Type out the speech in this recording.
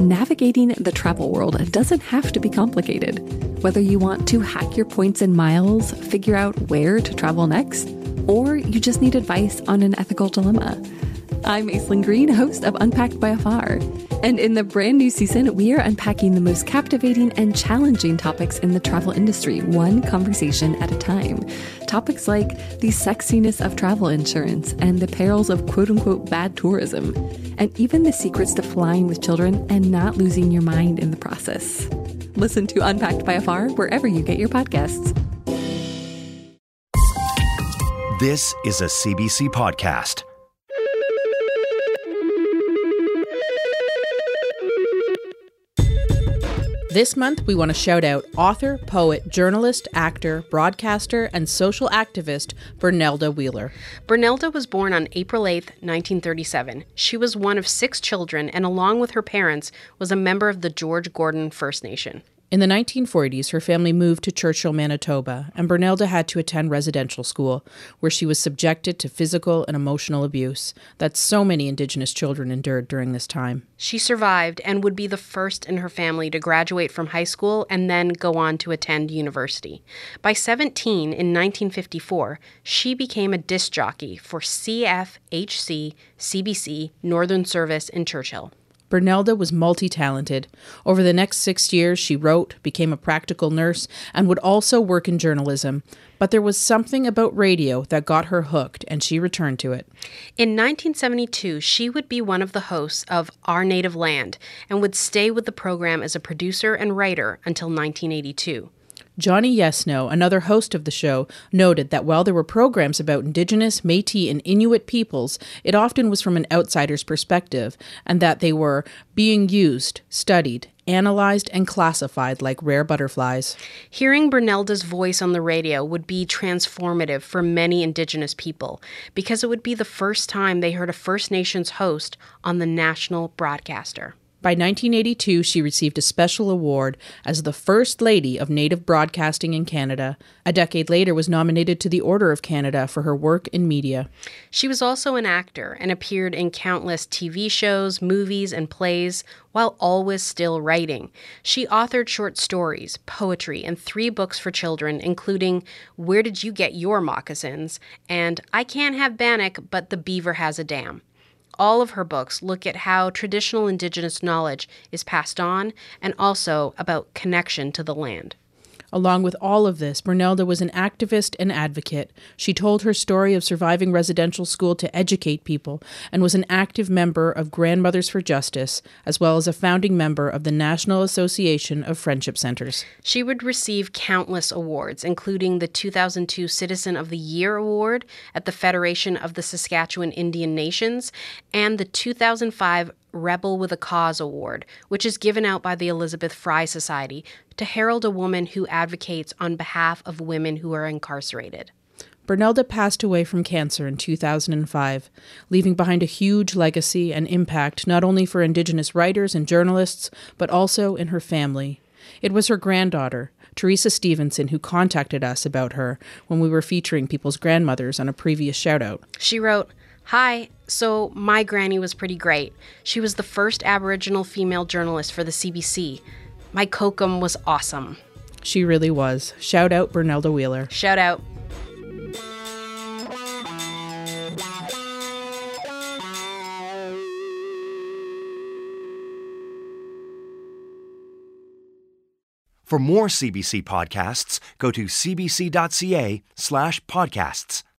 navigating the travel world doesn't have to be complicated. Whether you want to hack your points and miles, figure out where to travel next, or you just need advice on an ethical dilemma. I'm Aislyn Greene, host of Unpacked by Afar. And in the brand new season, we are unpacking the most captivating and challenging topics in the travel industry, one conversation at a time. Topics like the sexiness of travel insurance and the perils of quote unquote bad tourism, and even the secrets to flying with children and not losing your mind in the process. Listen to Unpacked by Afar wherever you get your podcasts. This is a CBC podcast. This month, we want to shout out author, poet, journalist, actor, broadcaster, and social activist Bernelda Wheeler. Bernelda was born on April 8, 1937. She was one of six children and, along with her parents, was a member of the George Gordon First Nation. In the 1940s, her family moved to Churchill, Manitoba, and Bernelda had to attend residential school, where she was subjected to physical and emotional abuse that so many Indigenous children endured during this time. She survived and would be the first in her family to graduate from high school and then go on to attend university. By 17, in 1954, she became a disc jockey for CFHC CBC Northern Service in Churchill. Bernelda was multi talented. Over the next six years, she wrote, became a practical nurse, and would also work in journalism. But there was something about radio that got her hooked, and she returned to it. In 1972, she would be one of the hosts of Our Native Land and would stay with the program as a producer and writer until 1982. Johnny Yesno, another host of the show, noted that while there were programs about Indigenous, Metis, and Inuit peoples, it often was from an outsider's perspective, and that they were being used, studied, analyzed, and classified like rare butterflies. Hearing Bernelda's voice on the radio would be transformative for many Indigenous people because it would be the first time they heard a First Nations host on the national broadcaster. By 1982, she received a special award as the First Lady of Native Broadcasting in Canada. A decade later was nominated to the Order of Canada for her work in media. She was also an actor and appeared in countless TV shows, movies, and plays while always still writing. She authored short stories, poetry, and three books for children, including Where Did You Get Your Moccasins? and I Can't Have Bannock, but the Beaver Has a Dam. All of her books look at how traditional Indigenous knowledge is passed on and also about connection to the land. Along with all of this, Bernelda was an activist and advocate. She told her story of surviving residential school to educate people and was an active member of Grandmothers for Justice, as well as a founding member of the National Association of Friendship Centers. She would receive countless awards, including the 2002 Citizen of the Year Award at the Federation of the Saskatchewan Indian Nations and the 2005 Rebel with a Cause Award, which is given out by the Elizabeth Fry Society to herald a woman who advocates on behalf of women who are incarcerated. Bernelda passed away from cancer in 2005, leaving behind a huge legacy and impact not only for Indigenous writers and journalists, but also in her family. It was her granddaughter, Teresa Stevenson, who contacted us about her when we were featuring people's grandmothers on a previous shoutout. She wrote, Hi, so my granny was pretty great. She was the first Aboriginal female journalist for the CBC. My kokum was awesome. She really was. Shout out Bernelda Wheeler. Shout out. For more CBC podcasts, go to cbc.ca slash podcasts.